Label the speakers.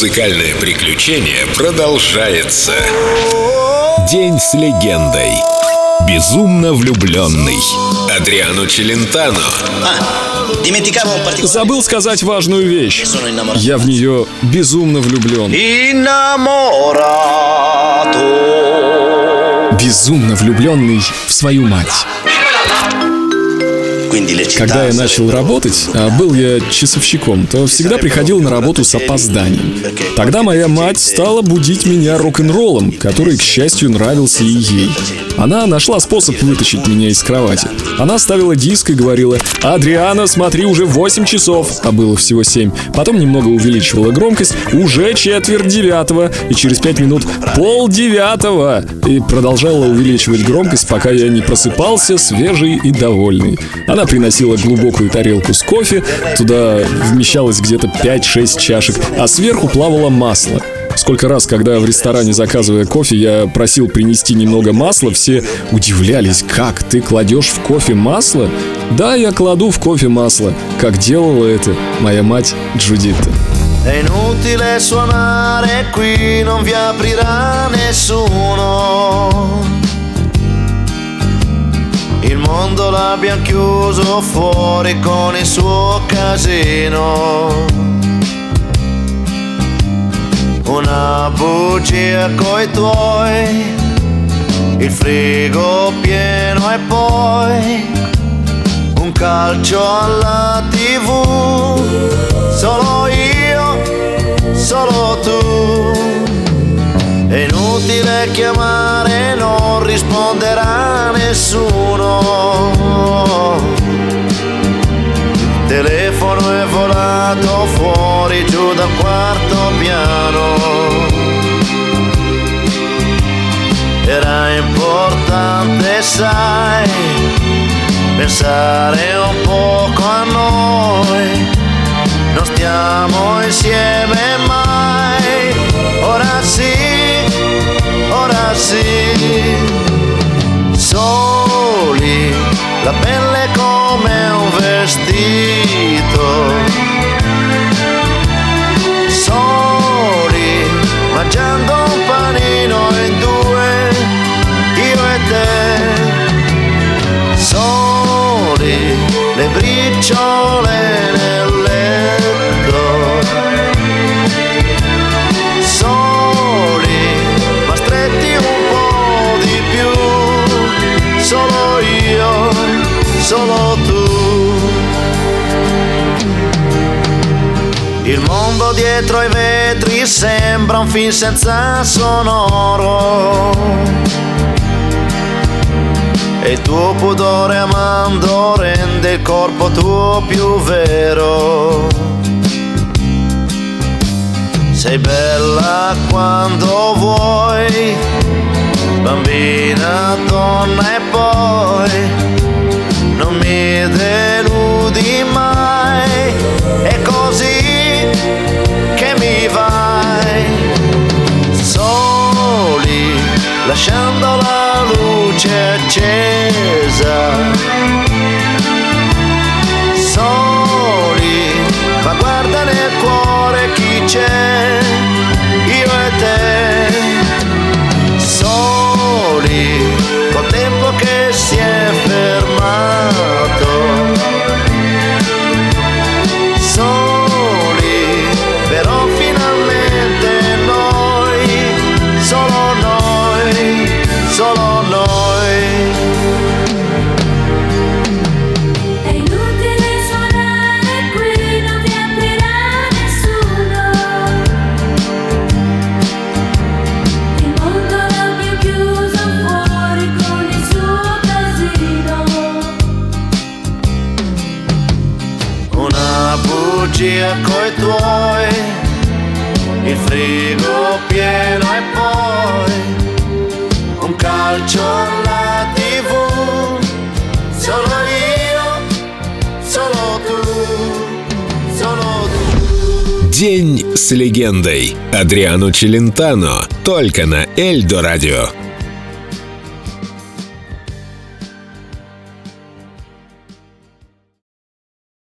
Speaker 1: Музыкальное приключение продолжается. День с легендой. Безумно влюбленный. Адриано Челентано.
Speaker 2: Particolare.
Speaker 3: Забыл сказать важную вещь. Я в нее безумно влюблен. Безумно влюбленный в свою мать. Когда я начал работать, а был я часовщиком, то всегда приходил на работу с опозданием. Тогда моя мать стала будить меня рок-н-роллом, который, к счастью, нравился и ей. Она нашла способ вытащить меня из кровати. Она ставила диск и говорила «Адриана, смотри, уже 8 часов», а было всего 7. Потом немного увеличивала громкость, уже четверть девятого, и через 5 минут пол девятого. И продолжала увеличивать громкость, пока я не просыпался свежий и довольный. Она приносила глубокую тарелку с кофе, туда вмещалось где-то 5-6 чашек, а сверху плавало масло. Сколько раз, когда в ресторане заказывая кофе, я просил принести немного масла, все удивлялись, как ты кладешь в кофе масло? Да, я кладу в кофе масло, как делала это моя мать Джудитта.
Speaker 4: È inutile suonare qui, non vi aprirà nessuno. L'abbiamo chiuso fuori con il suo casino. Una bugia coi tuoi, il frigo pieno e poi un calcio alla tv. Solo io, solo tu. È inutile chiamare, non risponderà nessuno. Il telefono è volato fuori giù dal quarto piano. Era importante, sai, pensare un poco a noi. Non stiamo insieme mai. Ora sì, tu. Il mondo dietro ai vetri sembra un film senza sonoro. E il tuo pudore amando rende il corpo tuo più vero. Sei bella quando vuoi, bambina, donna e poi lasciandola luce accesa bugia coi tuoi, il frigo pieno e poi un calcio alla tv. Solo io, solo tu, solo tu.
Speaker 1: День с легендой. Адриано Челентано. Только на Эльдо радио.